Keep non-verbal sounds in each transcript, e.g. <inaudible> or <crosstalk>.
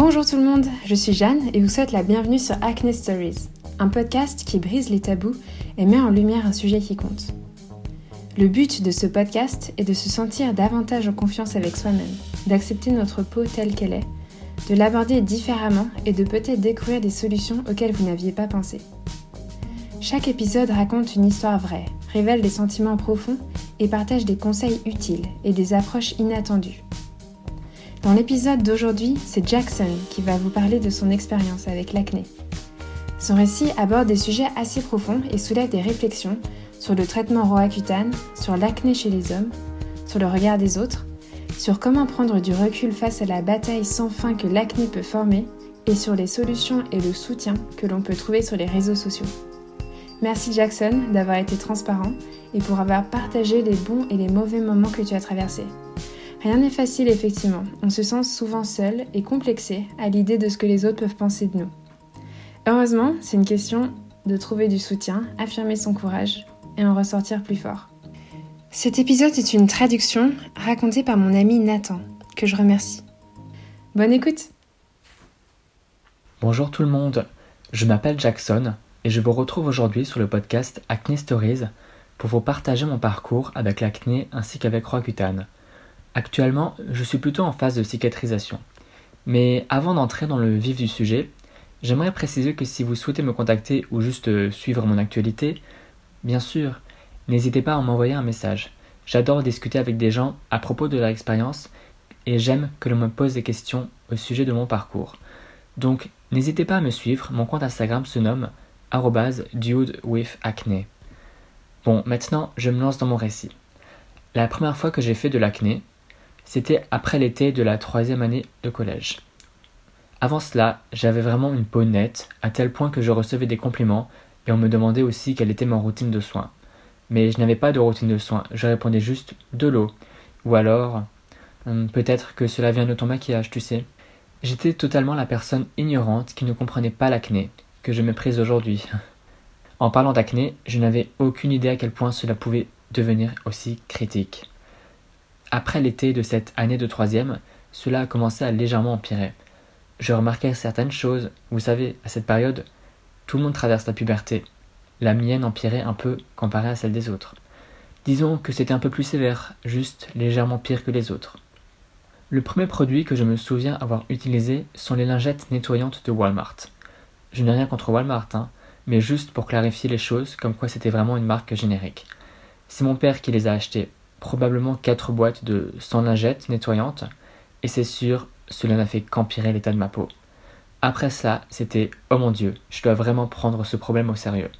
Bonjour tout le monde, je suis Jeanne et vous souhaite la bienvenue sur Acne Stories, un podcast qui brise les tabous et met en lumière un sujet qui compte. Le but de ce podcast est de se sentir davantage en confiance avec soi-même, d'accepter notre peau telle qu'elle est, de l'aborder différemment et de peut-être découvrir des solutions auxquelles vous n'aviez pas pensé. Chaque épisode raconte une histoire vraie, révèle des sentiments profonds et partage des conseils utiles et des approches inattendues. Dans l'épisode d'aujourd'hui, c'est Jackson qui va vous parler de son expérience avec l'acné. Son récit aborde des sujets assez profonds et soulève des réflexions sur le traitement roaccutane, sur l'acné chez les hommes, sur le regard des autres, sur comment prendre du recul face à la bataille sans fin que l'acné peut former et sur les solutions et le soutien que l'on peut trouver sur les réseaux sociaux. Merci Jackson d'avoir été transparent et pour avoir partagé les bons et les mauvais moments que tu as traversés. Rien n'est facile effectivement, on se sent souvent seul et complexé à l'idée de ce que les autres peuvent penser de nous. Heureusement, c'est une question de trouver du soutien, affirmer son courage et en ressortir plus fort. Cet épisode est une traduction racontée par mon ami Nathan, que je remercie. Bonne écoute Bonjour tout le monde, je m'appelle Jackson et je vous retrouve aujourd'hui sur le podcast Acne Stories pour vous partager mon parcours avec l'acné ainsi qu'avec Roaccutane. Actuellement, je suis plutôt en phase de cicatrisation. Mais avant d'entrer dans le vif du sujet, j'aimerais préciser que si vous souhaitez me contacter ou juste euh, suivre mon actualité, bien sûr, n'hésitez pas à m'envoyer un message. J'adore discuter avec des gens à propos de leur expérience et j'aime que l'on me pose des questions au sujet de mon parcours. Donc, n'hésitez pas à me suivre, mon compte Instagram se nomme dudewithacne. Bon, maintenant, je me lance dans mon récit. La première fois que j'ai fait de l'acné, c'était après l'été de la troisième année de collège. Avant cela, j'avais vraiment une peau nette, à tel point que je recevais des compliments et on me demandait aussi quelle était ma routine de soins. Mais je n'avais pas de routine de soins, je répondais juste de l'eau. Ou alors, hum, peut-être que cela vient de ton maquillage, tu sais. J'étais totalement la personne ignorante qui ne comprenait pas l'acné, que je méprise aujourd'hui. <laughs> En parlant d'acné, je n'avais aucune idée à quel point cela pouvait devenir aussi critique. Après l'été de cette année de troisième, cela a commencé à légèrement empirer. Je remarquais certaines choses. Vous savez, à cette période, tout le monde traverse la puberté. La mienne empirait un peu comparée à celle des autres. Disons que c'était un peu plus sévère, juste légèrement pire que les autres. Le premier produit que je me souviens avoir utilisé sont les lingettes nettoyantes de Walmart. Je n'ai rien contre Walmart, hein, mais juste pour clarifier les choses, comme quoi c'était vraiment une marque générique. C'est mon père qui les a achetées, probablement quatre boîtes de 100 lingettes nettoyantes, et c'est sûr, cela n'a fait qu'empirer l'état de ma peau. Après cela, c'était oh mon dieu, je dois vraiment prendre ce problème au sérieux.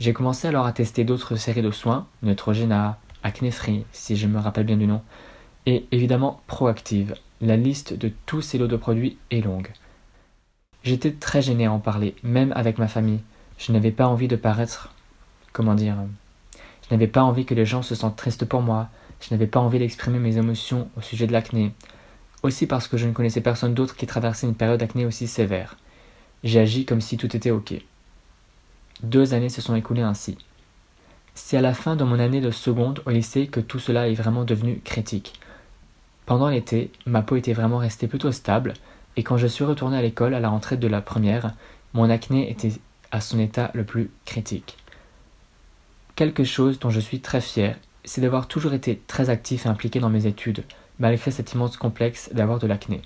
J'ai commencé alors à tester d'autres séries de soins, Neutrogena, Acne Free, si je me rappelle bien du nom, et évidemment Proactive. La liste de tous ces lots de produits est longue. J'étais très gêné à en parler, même avec ma famille. Je n'avais pas envie de paraître, comment dire, je n'avais pas envie que les gens se sentent tristes pour moi, je n'avais pas envie d'exprimer mes émotions au sujet de l'acné, aussi parce que je ne connaissais personne d'autre qui traversait une période d'acné aussi sévère. J'ai agi comme si tout était ok. Deux années se sont écoulées ainsi. C'est à la fin de mon année de seconde au lycée que tout cela est vraiment devenu critique. Pendant l'été, ma peau était vraiment restée plutôt stable, et quand je suis retourné à l'école à la rentrée de la première, mon acné était à son état le plus critique. Quelque chose dont je suis très fier c'est d'avoir toujours été très actif et impliqué dans mes études, malgré cet immense complexe d'avoir de l'acné.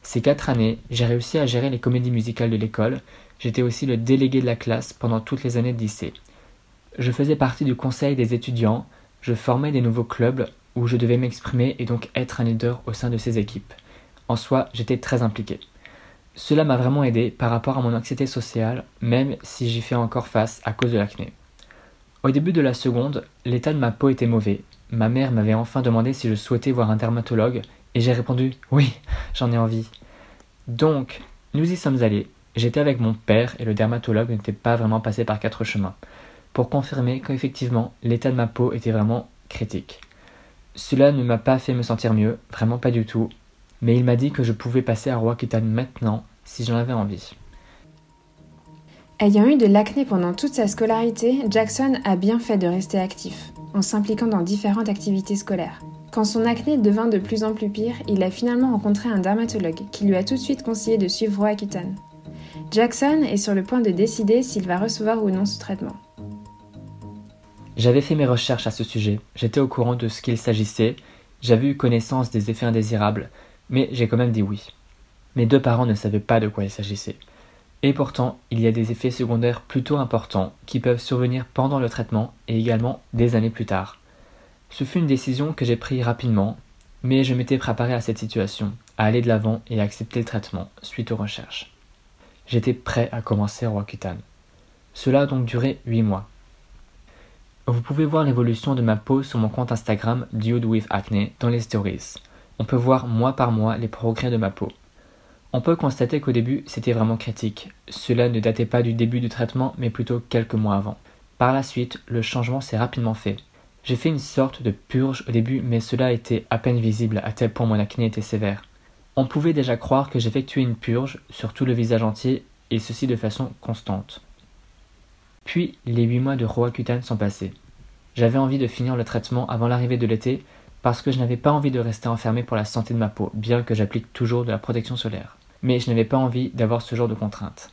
Ces quatre années, j'ai réussi à gérer les comédies musicales de l'école, j'étais aussi le délégué de la classe pendant toutes les années de lycée. Je faisais partie du conseil des étudiants, je formais des nouveaux clubs où je devais m'exprimer et donc être un leader au sein de ces équipes. En soi, j'étais très impliqué. Cela m'a vraiment aidé par rapport à mon anxiété sociale, même si j'y fais encore face à cause de l'acné. Au début de la seconde, l'état de ma peau était mauvais. Ma mère m'avait enfin demandé si je souhaitais voir un dermatologue, et j'ai répondu oui, j'en ai envie. Donc, nous y sommes allés. J'étais avec mon père et le dermatologue n'était pas vraiment passé par quatre chemins, pour confirmer qu'effectivement l'état de ma peau était vraiment critique. Cela ne m'a pas fait me sentir mieux, vraiment pas du tout, mais il m'a dit que je pouvais passer à Roaccutane maintenant si j'en avais envie. Ayant eu de l'acné pendant toute sa scolarité, Jackson a bien fait de rester actif, en s'impliquant dans différentes activités scolaires. Quand son acné devint de plus en plus pire, il a finalement rencontré un dermatologue qui lui a tout de suite conseillé de suivre Roaccutane. Jackson est sur le point de décider s'il va recevoir ou non ce traitement. J'avais fait mes recherches à ce sujet, j'étais au courant de ce qu'il s'agissait, j'avais eu connaissance des effets indésirables, mais j'ai quand même dit oui. Mes deux parents ne savaient pas de quoi il s'agissait. Et pourtant, il y a des effets secondaires plutôt importants qui peuvent survenir pendant le traitement et également des années plus tard. Ce fut une décision que j'ai prise rapidement, mais je m'étais préparé à cette situation, à aller de l'avant et à accepter le traitement suite aux recherches. J'étais prêt à commencer Roaccutane. Cela a donc duré 8 mois. Vous pouvez voir l'évolution de ma peau sur mon compte Instagram Dude with Acne dans les stories. On peut voir mois par mois les progrès de ma peau. On peut constater qu'au début c'était vraiment critique. Cela ne datait pas du début du traitement mais plutôt quelques mois avant. Par la suite, le changement s'est rapidement fait. J'ai fait une sorte de purge au début, mais cela était à peine visible à tel point mon acné était sévère. On pouvait déjà croire que j'effectuais une purge sur tout le visage entier, et ceci de façon constante. Puis les huit mois de Roaccutane sont passés. J'avais envie de finir le traitement avant l'arrivée de l'été, parce que je n'avais pas envie de rester enfermé pour la santé de ma peau, bien que j'applique toujours de la protection solaire. Mais je n'avais pas envie d'avoir ce genre de contraintes.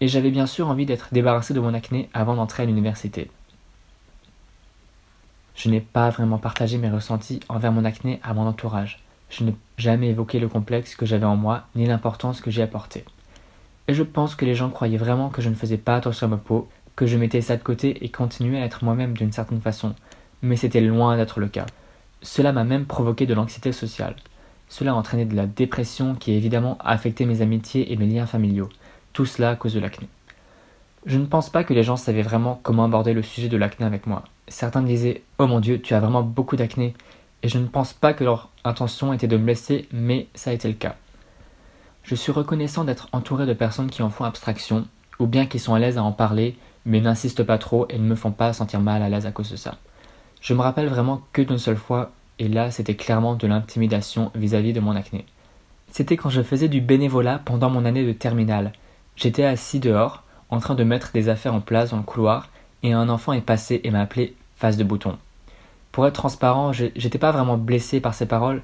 Et j'avais bien sûr envie d'être débarrassé de mon acné avant d'entrer à l'université. Je n'ai pas vraiment partagé mes ressentis envers mon acné à mon entourage. Je n'ai jamais évoqué le complexe que j'avais en moi, ni l'importance que j'y apportais. Et je pense que les gens croyaient vraiment que je ne faisais pas attention à ma peau, que je mettais ça de côté et continuais à être moi-même d'une certaine façon. Mais c'était loin d'être le cas. Cela m'a même provoqué de l'anxiété sociale. Cela a entraîné de la dépression qui a évidemment affecté mes amitiés et mes liens familiaux. Tout cela à cause de l'acné. Je ne pense pas que les gens savaient vraiment comment aborder le sujet de l'acné avec moi. Certains me disaient Oh mon dieu, tu as vraiment beaucoup d'acné. Et je ne pense pas que leur intention était de me blesser, mais ça a été le cas. Je suis reconnaissant d'être entouré de personnes qui en font abstraction, ou bien qui sont à l'aise à en parler, mais n'insistent pas trop et ne me font pas sentir mal à l'aise à cause de ça. Je me rappelle vraiment que d'une seule fois, et là c'était clairement de l'intimidation vis-à-vis de mon acné. C'était quand je faisais du bénévolat pendant mon année de terminale. J'étais assis dehors, en train de mettre des affaires en place dans le couloir, et un enfant est passé et m'a appelé face de bouton. Pour être transparent, j'étais pas vraiment blessé par ces paroles,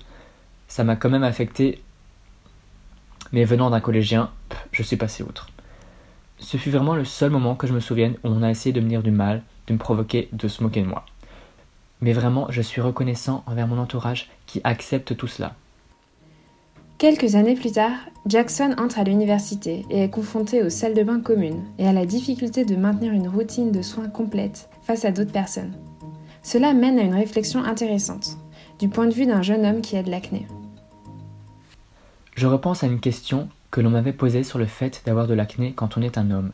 ça m'a quand même affecté, mais venant d'un collégien, je suis passé outre. Ce fut vraiment le seul moment que je me souvienne où on a essayé de me dire du mal, de me provoquer, de se moquer de moi. Mais vraiment, je suis reconnaissant envers mon entourage qui accepte tout cela. Quelques années plus tard, Jackson entre à l'université et est confronté aux salles de bain communes et à la difficulté de maintenir une routine de soins complète face à d'autres personnes. Cela mène à une réflexion intéressante, du point de vue d'un jeune homme qui a de l'acné. Je repense à une question que l'on m'avait posée sur le fait d'avoir de l'acné quand on est un homme.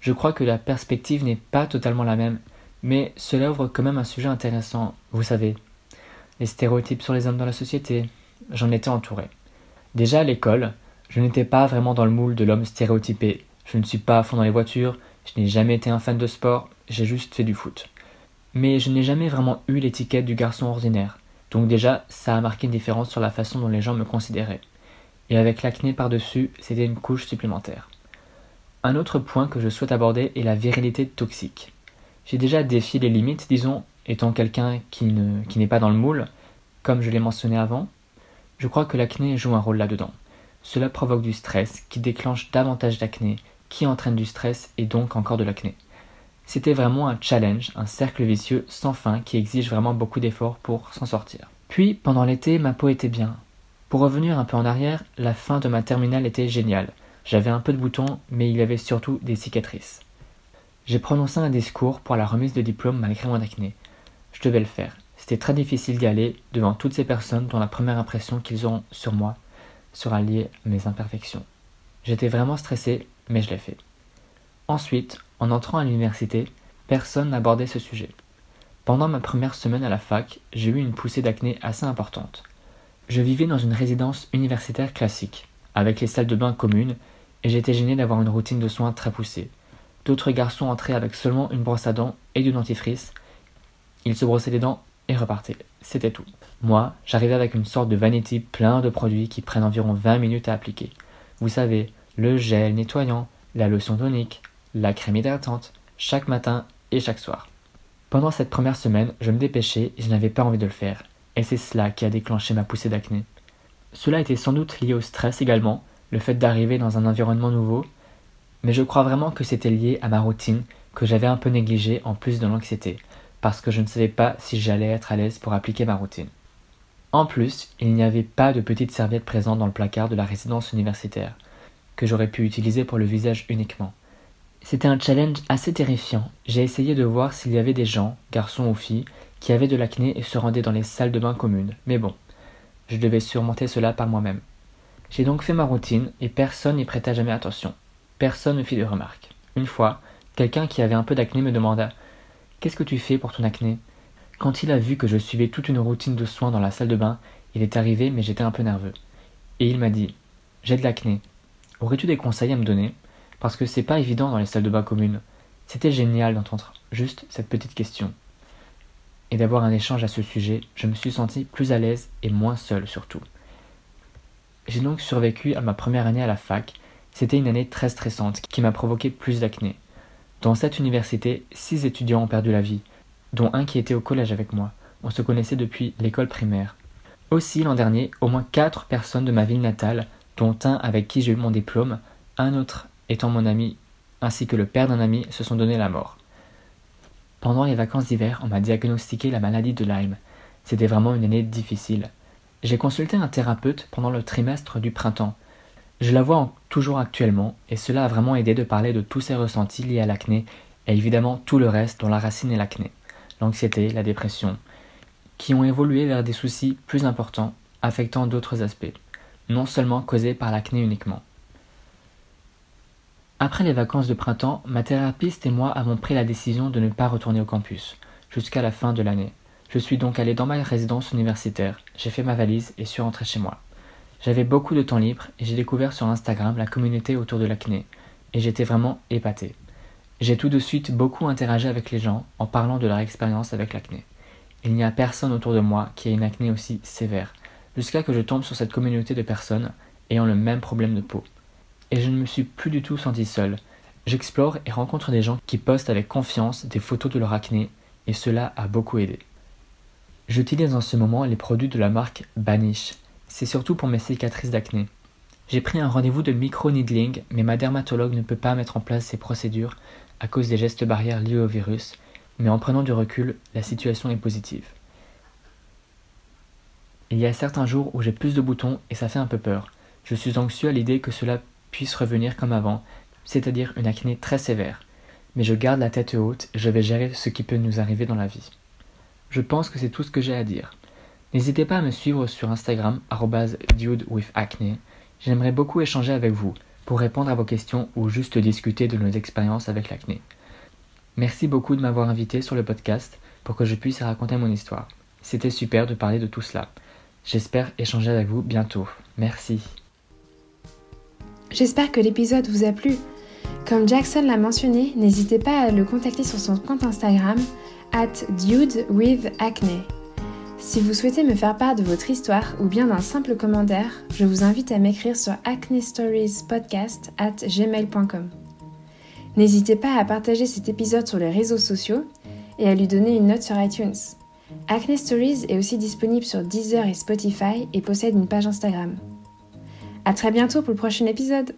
Je crois que la perspective n'est pas totalement la même, mais cela ouvre quand même un sujet intéressant, vous savez. Les stéréotypes sur les hommes dans la société, j'en étais entouré. Déjà à l'école, je n'étais pas vraiment dans le moule de l'homme stéréotypé. Je ne suis pas à fond dans les voitures, je n'ai jamais été un fan de sport, j'ai juste fait du foot. Mais je n'ai jamais vraiment eu l'étiquette du garçon ordinaire. Donc déjà, ça a marqué une différence sur la façon dont les gens me considéraient. Et avec l'acné par-dessus, c'était une couche supplémentaire. Un autre point que je souhaite aborder est la virilité toxique. J'ai déjà défié les limites, disons, étant quelqu'un qui n'est pas dans le moule, comme je l'ai mentionné avant, je crois que l'acné joue un rôle là-dedans. Cela provoque du stress qui déclenche davantage d'acné, qui entraîne du stress et donc encore de l'acné. C'était vraiment un challenge, un cercle vicieux sans fin qui exige vraiment beaucoup d'efforts pour s'en sortir. Puis, pendant l'été, ma peau était bien. Pour revenir un peu en arrière, la fin de ma terminale était géniale. J'avais un peu de boutons, mais il y avait surtout des cicatrices. J'ai prononcé un discours pour la remise de diplôme malgré mon acné. Je devais le faire. C'était très difficile d'y aller devant toutes ces personnes dont la première impression qu'ils auront sur moi sera liée à mes imperfections. J'étais vraiment stressé, mais je l'ai fait. Ensuite, en entrant à l'université, personne n'abordait ce sujet. Pendant ma première semaine à la fac, j'ai eu une poussée d'acné assez importante. Je vivais dans une résidence universitaire classique, avec les salles de bain communes, et j'étais gêné d'avoir une routine de soins très poussée. D'autres garçons entraient avec seulement une brosse à dents et du dentifrice. Ils se brossaient les dents et repartez. C'était tout. Moi, j'arrivais avec une sorte de vanity plein de produits qui prennent environ 20 minutes à appliquer. Vous savez, le gel nettoyant, la lotion tonique, la crème hydratante, chaque matin et chaque soir. Pendant cette première semaine, je me dépêchais et je n'avais pas envie de le faire. et c'est cela qui a déclenché ma poussée d'acné. Cela était sans doute lié au stress également, le fait d'arriver dans un environnement nouveau, mais je crois vraiment que c'était lié à ma routine que j'avais un peu négligée en plus de l'anxiété, parce que je ne savais pas si j'allais être à l'aise pour appliquer ma routine. En plus, il n'y avait pas de petite serviette présente dans le placard de la résidence universitaire, que j'aurais pu utiliser pour le visage uniquement. C'était un challenge assez terrifiant. J'ai essayé de voir s'il y avait des gens, garçons ou filles, qui avaient de l'acné et se rendaient dans les salles de bain communes, mais bon, je devais surmonter cela par moi-même. J'ai donc fait ma routine et personne n'y prêta jamais attention. Personne ne fit de remarques. Une fois, quelqu'un qui avait un peu d'acné me demanda Qu'est-ce que tu fais pour ton acné? Quand il a vu que je suivais toute une routine de soins dans la salle de bain, il est arrivé, mais j'étais un peu nerveux. Et il m'a dit J'ai de l'acné. Aurais-tu des conseils à me donner? Parce que c'est pas évident dans les salles de bain communes. C'était génial d'entendre juste cette petite question. Et d'avoir un échange à ce sujet, je me suis senti plus à l'aise et moins seul surtout. J'ai donc survécu à ma première année à la fac. C'était une année très stressante qui m'a provoqué plus d'acné. Dans cette université, six étudiants ont perdu la vie, dont un qui était au collège avec moi. On se connaissait depuis l'école primaire. Aussi, l'an dernier, au moins quatre personnes de ma ville natale, dont un avec qui j'ai eu mon diplôme, un autre étant mon ami, ainsi que le père d'un ami, se sont donné la mort. Pendant les vacances d'hiver, on m'a diagnostiqué la maladie de Lyme. C'était vraiment une année difficile. J'ai consulté un thérapeute pendant le trimestre du printemps. Je la vois toujours actuellement, et cela a vraiment aidé de parler de tous ces ressentis liés à l'acné, et évidemment tout le reste dont la racine est l'acné, l'anxiété, la dépression, qui ont évolué vers des soucis plus importants, affectant d'autres aspects, non seulement causés par l'acné uniquement. Après les vacances de printemps, ma thérapeute et moi avons pris la décision de ne pas retourner au campus, jusqu'à la fin de l'année. Je suis donc allé dans ma résidence universitaire, j'ai fait ma valise et suis rentré chez moi. J'avais beaucoup de temps libre et j'ai découvert sur Instagram la communauté autour de l'acné, et j'étais vraiment épaté. J'ai tout de suite beaucoup interagi avec les gens en parlant de leur expérience avec l'acné. Il n'y a personne autour de moi qui ait une acné aussi sévère, jusqu'à que je tombe sur cette communauté de personnes ayant le même problème de peau. Et je ne me suis plus du tout senti seul. J'explore et rencontre des gens qui postent avec confiance des photos de leur acné, et cela a beaucoup aidé. J'utilise en ce moment les produits de la marque Banish, c'est surtout pour mes cicatrices d'acné. J'ai pris un rendez-vous de micro-needling, mais ma dermatologue ne peut pas mettre en place ces procédures à cause des gestes barrières liés au virus, mais en prenant du recul, la situation est positive. Il y a certains jours où j'ai plus de boutons et ça fait un peu peur. Je suis anxieux à l'idée que cela puisse revenir comme avant, c'est-à-dire une acné très sévère. Mais je garde la tête haute et je vais gérer ce qui peut nous arriver dans la vie. Je pense que c'est tout ce que j'ai à dire. N'hésitez pas à me suivre sur Instagram, dudewithacne. J'aimerais beaucoup échanger avec vous pour répondre à vos questions ou juste discuter de nos expériences avec l'acné. Merci beaucoup de m'avoir invité sur le podcast pour que je puisse raconter mon histoire. C'était super de parler de tout cela. J'espère échanger avec vous bientôt. Merci. J'espère que l'épisode vous a plu. Comme Jackson l'a mentionné, n'hésitez pas à le contacter sur son compte Instagram at dudewithacne. Si vous souhaitez me faire part de votre histoire ou bien d'un simple commentaire, je vous invite à m'écrire sur acnestoriespodcast at gmail.com. N'hésitez pas à partager cet épisode sur les réseaux sociaux et à lui donner une note sur iTunes. Acne Stories est aussi disponible sur Deezer et Spotify et possède une page Instagram. A très bientôt pour le prochain épisode